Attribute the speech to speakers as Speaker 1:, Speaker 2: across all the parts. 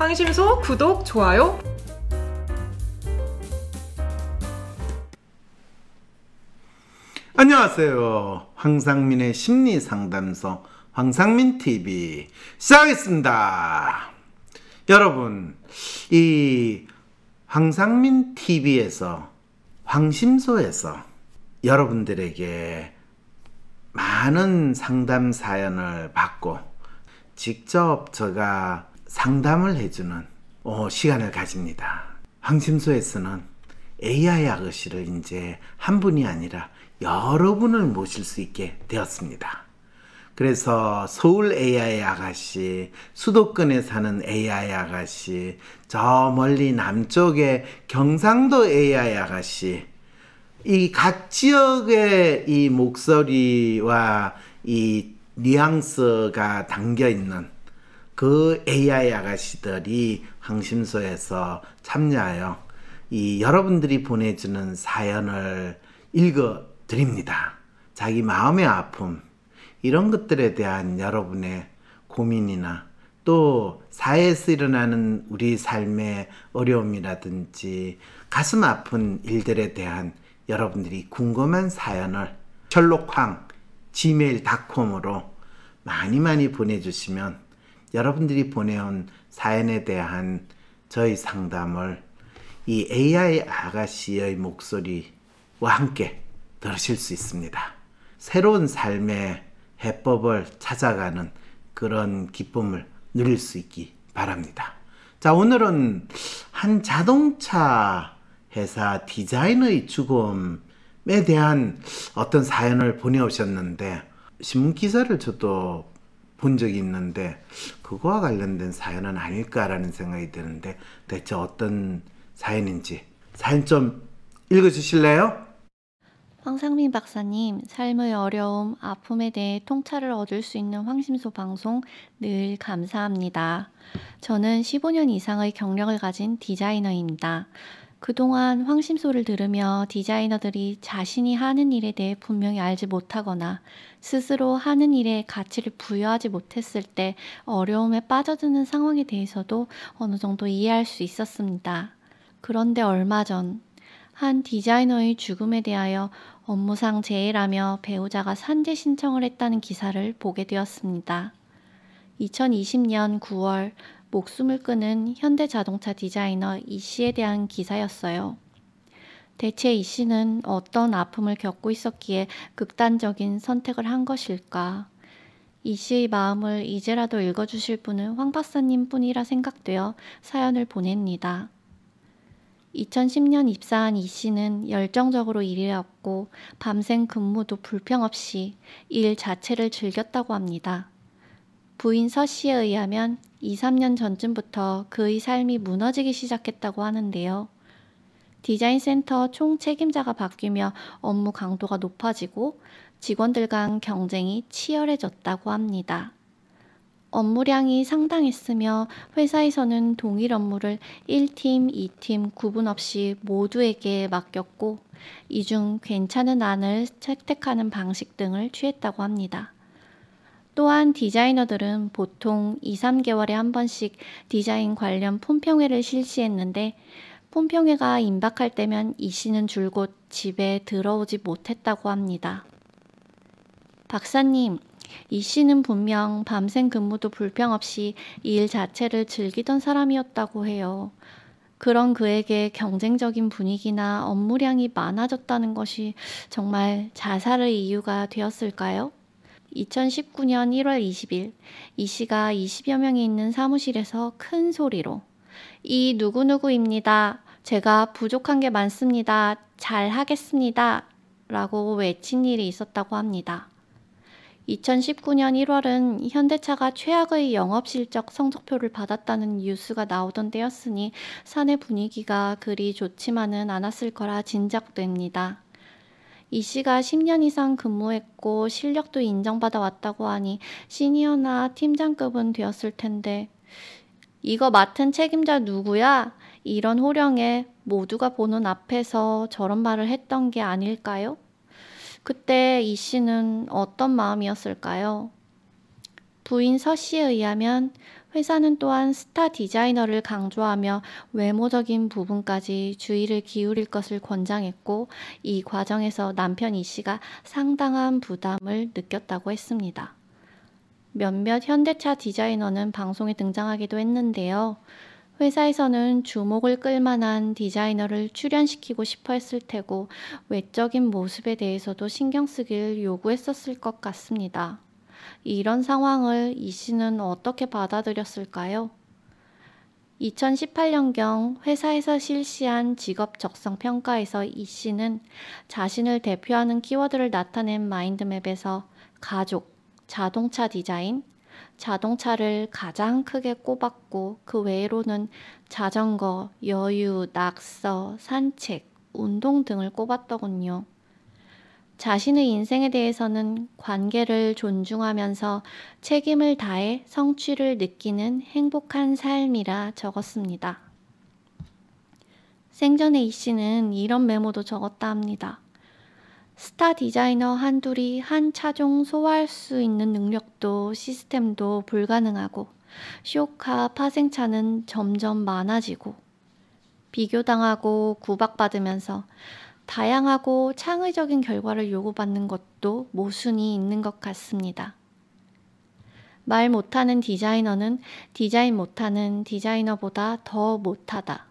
Speaker 1: 황심소 구독, 좋아요.
Speaker 2: 안녕하세요. 황상민의 심리 상담소 황상민 TV 시작하겠습니다. 여러분, 이 황상민 TV에서 황심소에서 여러분들에게 많은 상담 사연을 받고 직접 제가 상담을 해주는 어, 시간을 가집니다. 황심소에서는 AI 아가씨를 이제 한 분이 아니라 여러 분을 모실 수 있게 되었습니다. 그래서 서울 AI 아가씨, 수도권에 사는 AI 아가씨, 저 멀리 남쪽에 경상도 AI 아가씨, 이 각 지역의 이 목소리와 이 뉘앙스가 담겨 있는 그 AI 아가씨들이 황심소에서 참여하여 이 여러분들이 보내주는 사연을 읽어 드립니다. 자기 마음의 아픔, 이런 것들에 대한 여러분의 고민이나 또 사회에서 일어나는 우리 삶의 어려움이라든지 가슴 아픈 일들에 대한 여러분들이 궁금한 사연을 셜록황 gmail.com으로 많이 많이 보내주시면 여러분들이 보내온 사연에 대한 저희 상담을 이 AI 아가씨의 목소리와 함께 들으실 수 있습니다. 새로운 삶의 해법을 찾아가는 그런 기쁨을 누릴 수 있기 바랍니다. 자, 오늘은 한 자동차 회사 디자이너의 죽음에 대한 어떤 사연을 보내오셨는데, 신문 기사를 저도 본 적이 있는데, 그거와 관련된 사연은 아닐까라는 생각이 드는데, 대체 어떤 사연인지 사연 좀 읽어주실래요?
Speaker 3: 황상민 박사님, 삶의 어려움, 아픔에 대해 통찰을 얻을 수 있는 황심소 방송 늘 감사합니다. 저는 15년 이상의 경력을 가진 디자이너입니다. 그동안 황심소를 들으며 디자이너들이 자신이 하는 일에 대해 분명히 알지 못하거나 스스로 하는 일에 가치를 부여하지 못했을 때 어려움에 빠져드는 상황에 대해서도 어느 정도 이해할 수 있었습니다. 그런데 얼마 전 한 디자이너의 죽음에 대하여 업무상 재해라며 배우자가 산재 신청을 했다는 기사를 보게 되었습니다. 2020년 9월 목숨을 끊은 현대자동차 디자이너 이 씨에 대한 기사였어요. 대체 이 씨는 어떤 아픔을 겪고 있었기에 극단적인 선택을 한 것일까? 이 씨의 마음을 이제라도 읽어주실 분은 황 박사님 뿐이라 생각되어 사연을 보냅니다. 2010년 입사한 이 씨는 열정적으로 일해왔고 밤샘 근무도 불평 없이 일 자체를 즐겼다고 합니다. 부인 서 씨에 의하면 2, 3년 전쯤부터 그의 삶이 무너지기 시작했다고 하는데요. 디자인 센터 총 책임자가 바뀌며 업무 강도가 높아지고 직원들 간 경쟁이 치열해졌다고 합니다. 업무량이 상당했으며 회사에서는 동일 업무를 1팀, 2팀 구분 없이 모두에게 맡겼고 이 중 괜찮은 안을 채택하는 방식 등을 취했다고 합니다. 또한 디자이너들은 보통 2, 3개월에 한 번씩 디자인 관련 품평회를 실시했는데 품평회가 임박할 때면 이 씨는 줄곧 집에 들어오지 못했다고 합니다. 박사님, 이 씨는 분명 밤샘 근무도 불평 없이 일 자체를 즐기던 사람이었다고 해요. 그런 그에게 경쟁적인 분위기나 업무량이 많아졌다는 것이 정말 자살의 이유가 되었을까요? 2019년 1월 20일, 이 씨가 20여 명이 있는 사무실에서 큰 소리로 이 누구누구입니다. 제가 부족한 게 많습니다. 잘 하겠습니다. 라고 외친 일이 있었다고 합니다. 2019년 1월은 현대차가 최악의 영업 실적 성적표를 받았다는 뉴스가 나오던 때였으니 사내 분위기가 그리 좋지만은 않았을 거라 짐작됩니다. 이 씨가 10년 이상 근무했고 실력도 인정받아 왔다고 하니 시니어나 팀장급은 되었을 텐데 이거 맡은 책임자 누구야? 이런 호령에 모두가 보는 앞에서 저런 말을 했던 게 아닐까요? 그때 이 씨는 어떤 마음이었을까요? 부인 서 씨에 의하면 회사는 또한 스타 디자이너를 강조하며 외모적인 부분까지 주의를 기울일 것을 권장했고 이 과정에서 남편 이 씨가 상당한 부담을 느꼈다고 했습니다. 몇몇 현대차 디자이너는 방송에 등장하기도 했는데요. 회사에서는 주목을 끌만한 디자이너를 출연시키고 싶어 했을 테고 외적인 모습에 대해서도 신경 쓰길 요구했었을 것 같습니다. 이런 상황을 이 씨는 어떻게 받아들였을까요? 2018년경 회사에서 실시한 직업 적성 평가에서 이 씨는 자신을 대표하는 키워드를 나타낸 마인드맵에서 가족, 자동차 디자인, 자동차를 가장 크게 꼽았고 그 외로는 자전거, 여유, 낙서, 산책, 운동 등을 꼽았더군요. 자신의 인생에 대해서는 관계를 존중하면서 책임을 다해 성취를 느끼는 행복한 삶이라 적었습니다. 생전에 이 씨는 이런 메모도 적었다 합니다. 스타 디자이너 한둘이 한 차종 소화할 수 있는 능력도 시스템도 불가능하고 show car 파생차는 점점 많아지고 비교당하고 구박받으면서 다양하고 창의적인 결과를 요구받는 것도 모순이 있는 것 같습니다. 말 못하는 디자이너는 디자인 못하는 디자이너보다 더 못하다.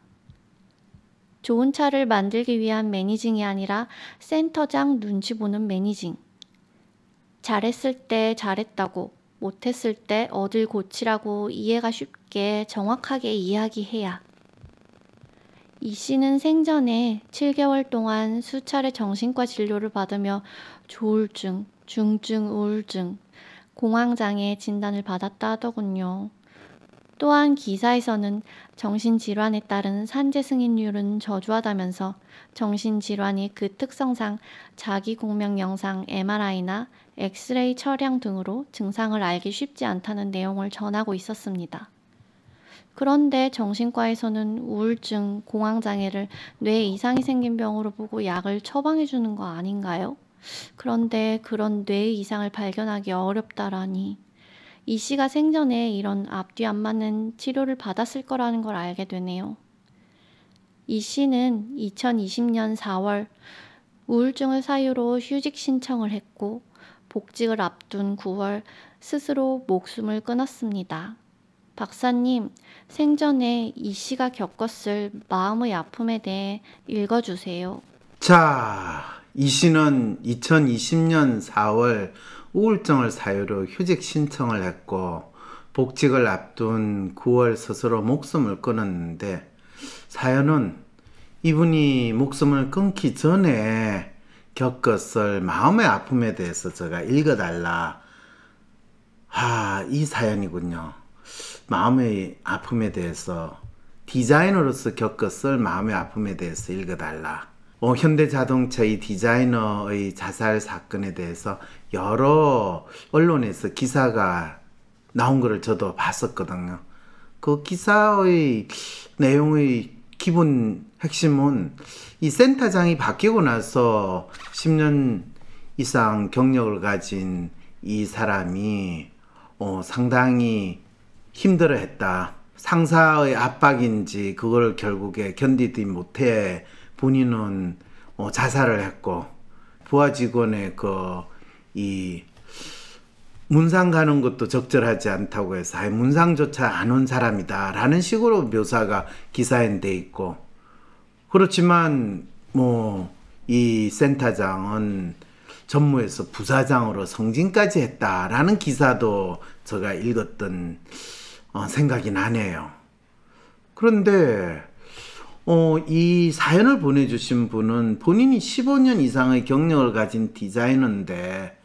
Speaker 3: 좋은 차를 만들기 위한 매니징이 아니라 센터장 눈치 보는 매니징. 잘했을 때 잘했다고, 못했을 때 어딜 고치라고 이해가 쉽게 정확하게 이야기해야 이 씨는 생전에 7개월 동안 수차례 정신과 진료를 받으며 조울증, 중증 우울증, 공황장애 진단을 받았다 하더군요. 또한 기사에서는 정신질환에 따른 산재 승인율은 저조하다면서 정신질환이 그 특성상 자기 공명 영상 MRI나 엑스레이 처량 등으로 증상을 알기 쉽지 않다는 내용을 전하고 있었습니다. 그런데 정신과에서는 우울증, 공황장애를 뇌 이상이 생긴 병으로 보고 약을 처방해 주는 거 아닌가요? 그런데 그런 뇌 이상을 발견하기 어렵다라니. 이 씨가 생전에 이런 앞뒤 안 맞는 치료를 받았을 거라는 걸 알게 되네요. 이 씨는 2020년 4월 우울증을 사유로 휴직 신청을 했고 복직을 앞둔 9월 스스로 목숨을 끊었습니다. 박사님, 생전에 이 씨가 겪었을 마음의 아픔에 대해 읽어주세요.
Speaker 2: 자, 이 씨는 2020년 4월 우울증을 사유로 휴직 신청을 했고 복직을 앞둔 9월 스스로 목숨을 끊었는데 사연은 이분이 목숨을 끊기 전에 겪었을 마음의 아픔에 대해서 제가 읽어달라. 하, 이 사연이군요. 마음의 아픔에 대해서 디자이너로서 겪었을 마음의 아픔에 대해서 읽어달라. 어, 현대자동차의 디자이너의 자살 사건에 대해서 여러 언론에서 기사가 나온 것을 저도 봤었거든요. 그 기사의 내용의 기본 핵심은 이 센터장이 바뀌고 나서 10년 이상 경력을 가진 이 사람이 어, 상당히 힘들어 했다. 상사의 압박인지 그걸 결국에 견디지 못해 본인은 어, 자살을 했고 부하 직원의 그 이 문상 가는 것도 적절하지 않다고 해서 아예 문상조차 안 온 사람이다라는 식으로 묘사가 기사에 돼 있고 그렇지만 뭐 이 센터장은 전무에서 부사장으로 성진까지 했다라는 기사도 제가 읽었던 어, 생각이 나네요. 그런데 어, 이 사연을 보내주신 분은 본인이 15년 이상의 경력을 가진 디자이너인데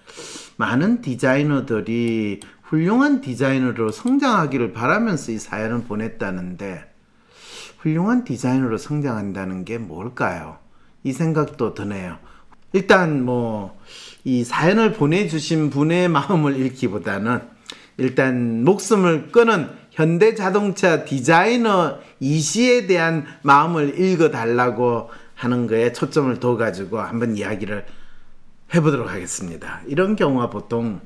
Speaker 2: 많은 디자이너들이 훌륭한 디자이너로 성장하기를 바라면서 이 사연을 보냈다는데 훌륭한 디자이너로 성장한다는 게 뭘까요? 이 생각도 드네요. 일단 뭐 이 사연을 보내주신 분의 마음을 읽기보다는 일단 목숨을 끊은 현대 자동차 디자이너 이 씨에 대한 마음을 읽어달라고 하는 거에 초점을 둬가지고 한번 이야기를 해보도록 하겠습니다. 이런 경우가 보통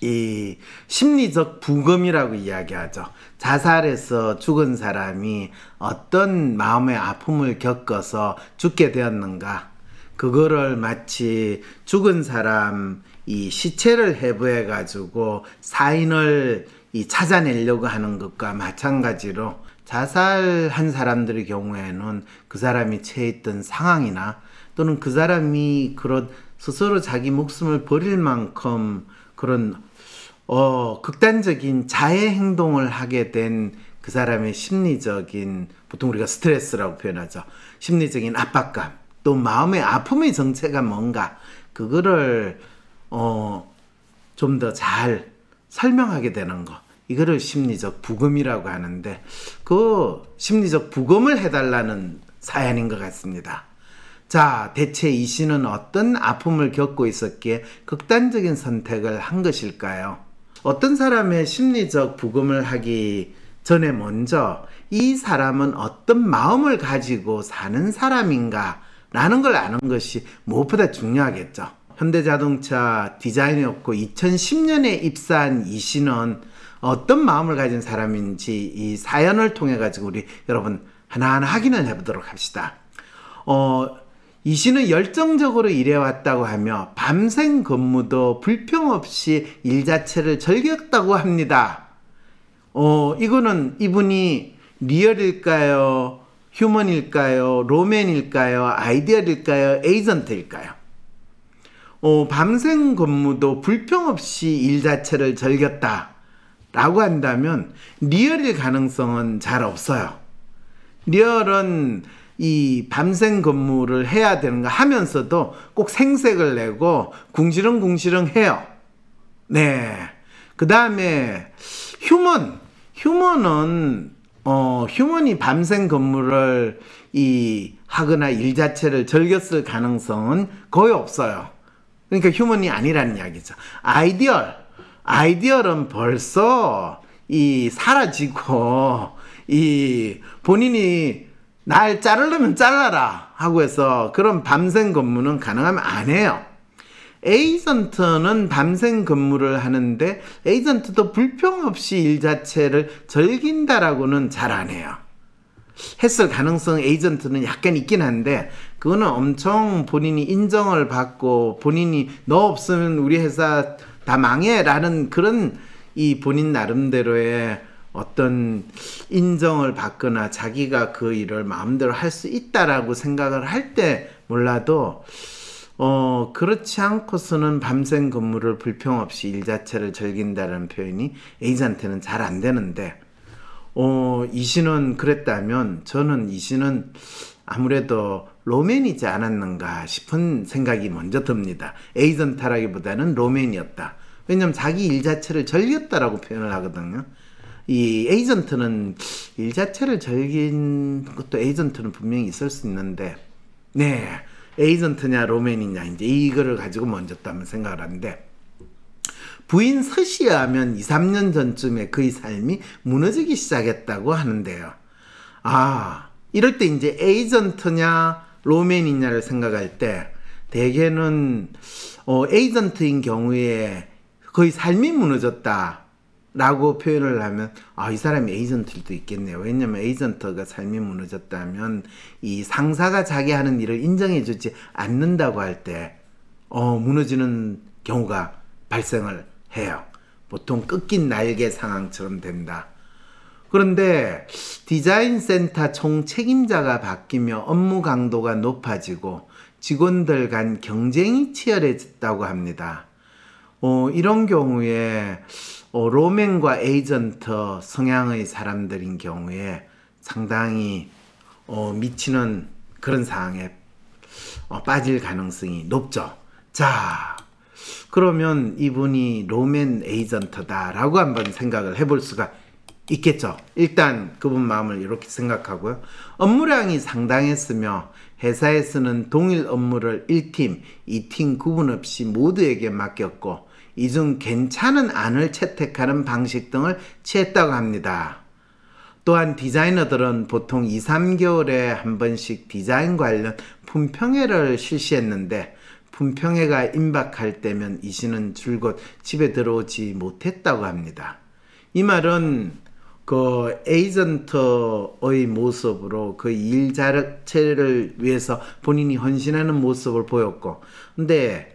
Speaker 2: 이 심리적 부검이라고 이야기하죠. 자살해서 죽은 사람이 어떤 마음의 아픔을 겪어서 죽게 되었는가. 그거를 마치 죽은 사람 이 시체를 해부해 가지고 사인을 이 찾아내려고 하는 것과 마찬가지로 자살한 사람들의 경우에는 그 사람이 처해있던 상황이나 또는 그 사람이 그런 스스로 자기 목숨을 버릴 만큼 그런 어 극단적인 자해 행동을 하게 된 그 사람의 심리적인 보통 우리가 스트레스라고 표현하죠. 심리적인 압박감 또 마음의 아픔의 정체가 뭔가 그거를 어 좀 더 잘 설명하게 되는 거. 이거를 심리적 부검이라고 하는데 그 심리적 부검을 해달라는 사연인 것 같습니다. 자, 대체 이 씨는 어떤 아픔을 겪고 있었기에 극단적인 선택을 한 것일까요? 어떤 사람의 심리적 부검을 하기 전에 먼저 이 사람은 어떤 마음을 가지고 사는 사람인가 라는 걸 아는 것이 무엇보다 중요하겠죠. 현대자동차 디자이너였고 2010년에 입사한 이 씨는 어떤 마음을 가진 사람인지 이 사연을 통해 가지고 우리 여러분 하나하나 확인을 해보도록 합시다. 어, 이 씨는 열정적으로 일해왔다고 하며 밤샘 근무도 불평 없이 일 자체를 즐겼다고 합니다. 어, 이거는 이분이 리얼일까요? 휴먼일까요? 로맨일까요? 아이디얼일까요? 에이전트일까요? 어, 밤샘 근무도 불평 없이 일 자체를 즐겼다. 라고 한다면 리얼일 가능성은 잘 없어요. real은 이 밤샘 근무를 해야 되는가 하면서도 꼭 생색을 내고 궁시렁궁시렁 해요. 네. 그 다음에 human. human은 어, human이 밤샘 근무를 이 하거나 일 자체를 즐겼을 가능성은 거의 없어요. 그러니까 human이 아니라는 이야기죠. ideal. ideal은 벌써 이 사라지고 이 본인이 날 자르려면 잘라라 하고 해서 그런 밤샘 근무는 가능하면 안 해요. 에이전트는 밤샘 근무를 하는데 에이전트도 불평 없이 일 자체를 즐긴다라고는 잘 안 해요. 했을 가능성 에이전트는 약간 있긴 한데 그거는 엄청 본인이 인정을 받고 본인이 너 없으면 우리 회사 다 망해라는 그런 이 본인 나름대로의 어떤 인정을 받거나 자기가 그 일을 마음대로 할 수 있다라고 생각을 할 때 몰라도 어 그렇지 않고서는 밤샘 근무를 불평 없이 일 자체를 즐긴다는 표현이 에이전트는 잘 안 되는데 어 이신은 그랬다면 저는 이신은 아무래도 로맨이지 않았는가 싶은 생각이 먼저 듭니다. 에이전트라기보다는 로맨이었다. 왜냐면 자기 일 자체를 즐겼다라고 표현을 하거든요. 이 에이전트는 일 자체를 즐긴 것도 에이전트는 분명히 있을 수 있는데, 네. 에이전트냐 로맨이냐 이제 이거를 가지고 먼저 또 한번 생각을 하는데, 부인 서시에 하면 2, 3년 전쯤에 그의 삶이 무너지기 시작했다고 하는데요. 아, 이럴 때 이제 에이전트냐 로맨이냐를 생각할 때 대개는 어, 에이전트인 경우에 거의 삶이 무너졌다. 라고 표현을 하면 아 이 사람이 에이전트도 있겠네요. 왜냐면 에이전트가 삶이 무너졌다면 이 상사가 자기 하는 일을 인정해 주지 않는다고 할 때 어, 무너지는 경우가 발생을 해요. 보통 꺾인 날개 상황처럼 된다. 그런데 디자인 센터 총 책임자가 바뀌며 업무 강도가 높아지고 직원들 간 경쟁이 치열해졌다고 합니다. 어, 이런 경우에 어, 로맨과 에이전트 성향의 사람들인 경우에 상당히 어, 미치는 그런 상황에 어, 빠질 가능성이 높죠. 자, 그러면 이분이 로맨 에이전트다라고 한번 생각을 해볼 수가 있겠죠. 일단 그분 마음을 이렇게 생각하고요. 업무량이 상당했으며 회사에서는 동일 업무를 1팀, 2팀 구분 없이 모두에게 맡겼고 이 중 괜찮은 안을 채택하는 방식 등을 취했다고 합니다. 또한 디자이너들은 보통 2, 3개월에 한 번씩 디자인 관련 품평회를 실시했는데 품평회가 임박할 때면 이 씨는 줄곧 집에 들어오지 못했다고 합니다. 이 말은 그 에이전트의 모습으로 그 일 자체를 위해서 본인이 헌신하는 모습을 보였고, 근데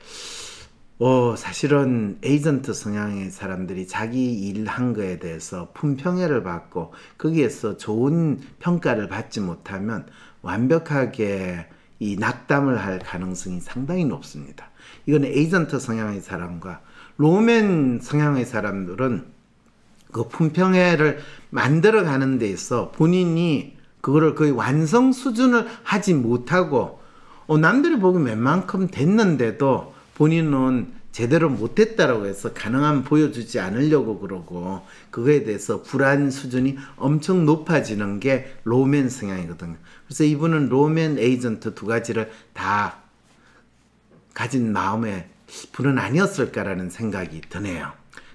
Speaker 2: 어, 사실은 에이전트 성향의 사람들이 자기 일 한 거에 대해서 품평회를 받고 거기에서 좋은 평가를 받지 못하면 완벽하게 이 낙담을 할 가능성이 상당히 높습니다. 이건 에이전트 성향의 사람과 로맨 성향의 사람들은 그 품평회를 만들어 가는 데 있어 본인이 그거를 거의 완성 수준을 하지 못하고 어, 남들이 보기 웬만큼 됐는데도 본인은 제대로 못했다라고 해서 가능하면 보여주지 않으려고 그러고 그거에 대해서 불안 수준이 엄청 높아지는 게 로맨 성향이거든요. 그래서 이분은 로맨 에이전트 두 가지를 다 가진 마음의 분은 아니었을까라는 생각이 드네요.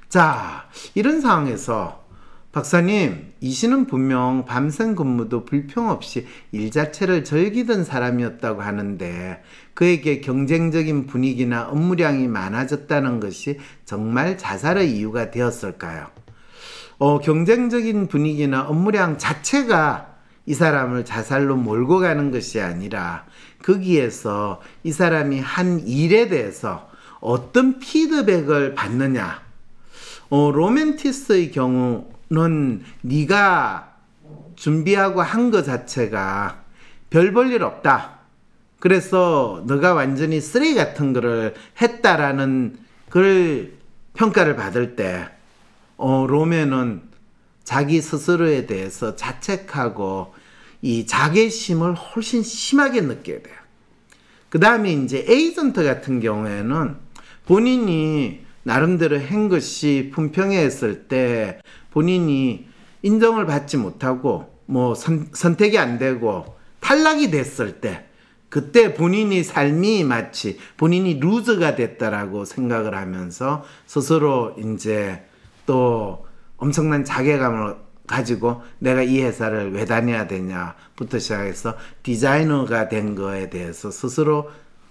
Speaker 2: 자, 이런 상황에서 박사님, 이 씨는 분명 밤샘 근무도 불평 없이 일 자체를 즐기던 사람이었다고 하는데 그에게 경쟁적인 분위기나 업무량이 많아졌다는 것이 정말 자살의 이유가 되었을까요? 어, 경쟁적인 분위기나 업무량 자체가 이 사람을 자살로 몰고 가는 것이 아니라 거기에서 이 사람이 한 일에 대해서 어떤 피드백을 받느냐. 어, 로맨티스의 경우 넌 네가 준비하고 한것 자체가 별 볼 일 없다. 그래서 너가 완전히 쓰레기 같은 거를 했다라는 그 평가를 받을 때, 어, 로맨은 자기 스스로에 대해서 자책하고 이 자괴심을 훨씬 심하게 느껴야 돼요. 그 다음에 이제 에이전트 같은 경우에는 본인이 나름대로 한 것이 품평했을 때 본인이 인정을 받지 못하고 뭐 선, 선택이 안 되고 탈락이 됐을 때 그때 본인이 삶이 마치 본인이 루즈가 됐다라고 생각을 하면서 스스로 이제 또 엄청난 자괴감을 가지고 내가 이 회사를 왜 다녀야 되냐부터 시작해서 디자이너가 된 거에 대해서 스스로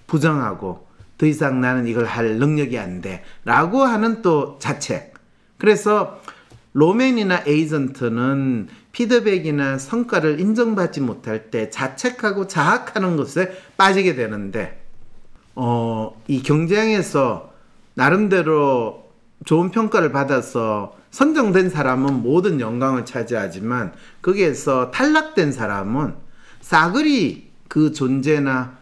Speaker 2: 부정하고 더 이상 나는 이걸 할 능력이 안 돼. 라고 하는 또 자책. 그래서 로맨이나 에이전트는 피드백이나 성과를 인정받지 못할 때 자책하고 자학하는 것에 빠지게 되는데, 어, 이 경쟁에서 나름대로 좋은 평가를 받아서 선정된 사람은 모든 영광을 차지하지만 거기에서 탈락된 사람은 싸그리 그 존재나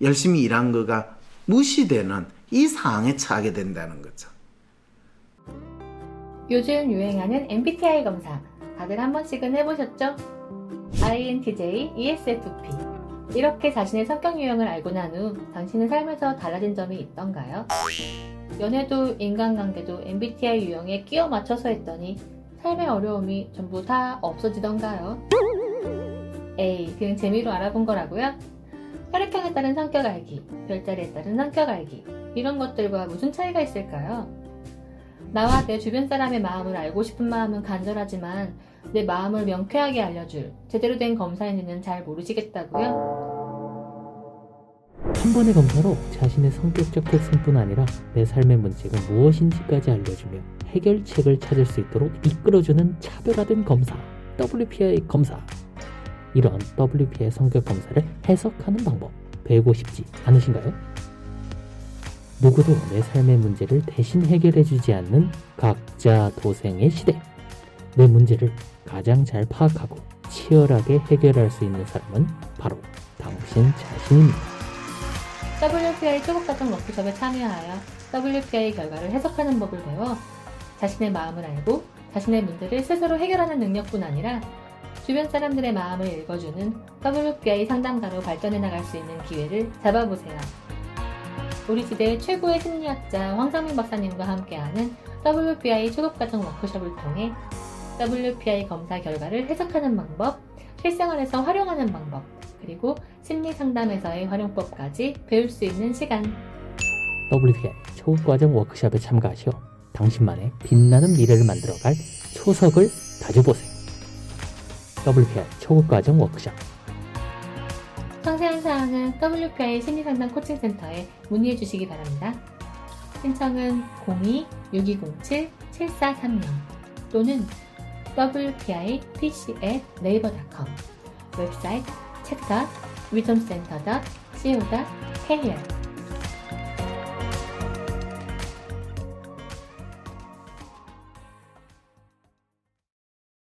Speaker 2: 열심히 일한 거가 무시되는 이 상황에 처하게 된다는 거죠.
Speaker 4: 요즘 유행하는 MBTI 검사 다들 한 번씩은 해보셨죠? INTJ, ESFP 이렇게 자신의 성격 유형을 알고 난 후 당신의 삶에서 달라진 점이 있던가요? 연애도 인간관계도 MBTI 유형에 끼워 맞춰서 했더니 삶의 어려움이 전부 다 없어지던가요? 에이, 그냥 재미로 알아본 거라고요? 혈액형에 따른 성격 알기, 별자리에 따른 성격 알기, 이런 것들과 무슨 차이가 있을까요? 나와 내 주변 사람의 마음을 알고 싶은 마음은 간절하지만 내 마음을 명쾌하게 알려줄 제대로 된 검사인지는 잘 모르시겠다고요?
Speaker 5: 한 번의 검사로 자신의 성격적 특성뿐 아니라 내 삶의 문제가 무엇인지까지 알려주며 해결책을 찾을 수 있도록 이끌어주는 차별화된 검사, WPI 검사. 이런 WPI 성격 검사를 해석하는 방법 배우고 싶지 않으신가요? 누구도 내 삶의 문제를 대신 해결해주지 않는 각자 도생의 시대. 내 문제를 가장 잘 파악하고 치열하게 해결할 수 있는 사람은 바로 당신 자신입니다.
Speaker 4: WPI 초급과정 워크숍에 참여하여 WPI 결과를 해석하는 법을 배워 자신의 마음을 알고 자신의 문제를 스스로 해결하는 능력뿐 아니라 주변 사람들의 마음을 읽어주는 WPI 상담가로 발전해 나갈 수 있는 기회를 잡아보세요. 우리 시대 최고의 심리학자 황상민 박사님과 함께하는 WPI 초급과정 워크숍을 통해 WPI 검사 결과를 해석하는 방법, 실생활에서 활용하는 방법, 그리고 심리 상담에서의 활용법까지 배울 수 있는 시간.
Speaker 5: WPI 초급과정 워크숍에 참가하시어 당신만의 빛나는 미래를 만들어갈 초석을 다져보세요. WPI 초급과정 워크숍
Speaker 4: 신청사항은 WPI 심리상담 코칭센터에 문의해 주시기 바랍니다. 신청은 02-6207-7430 또는 wpipc@naver.com 웹사이트 check.wisdomcenter.co.kr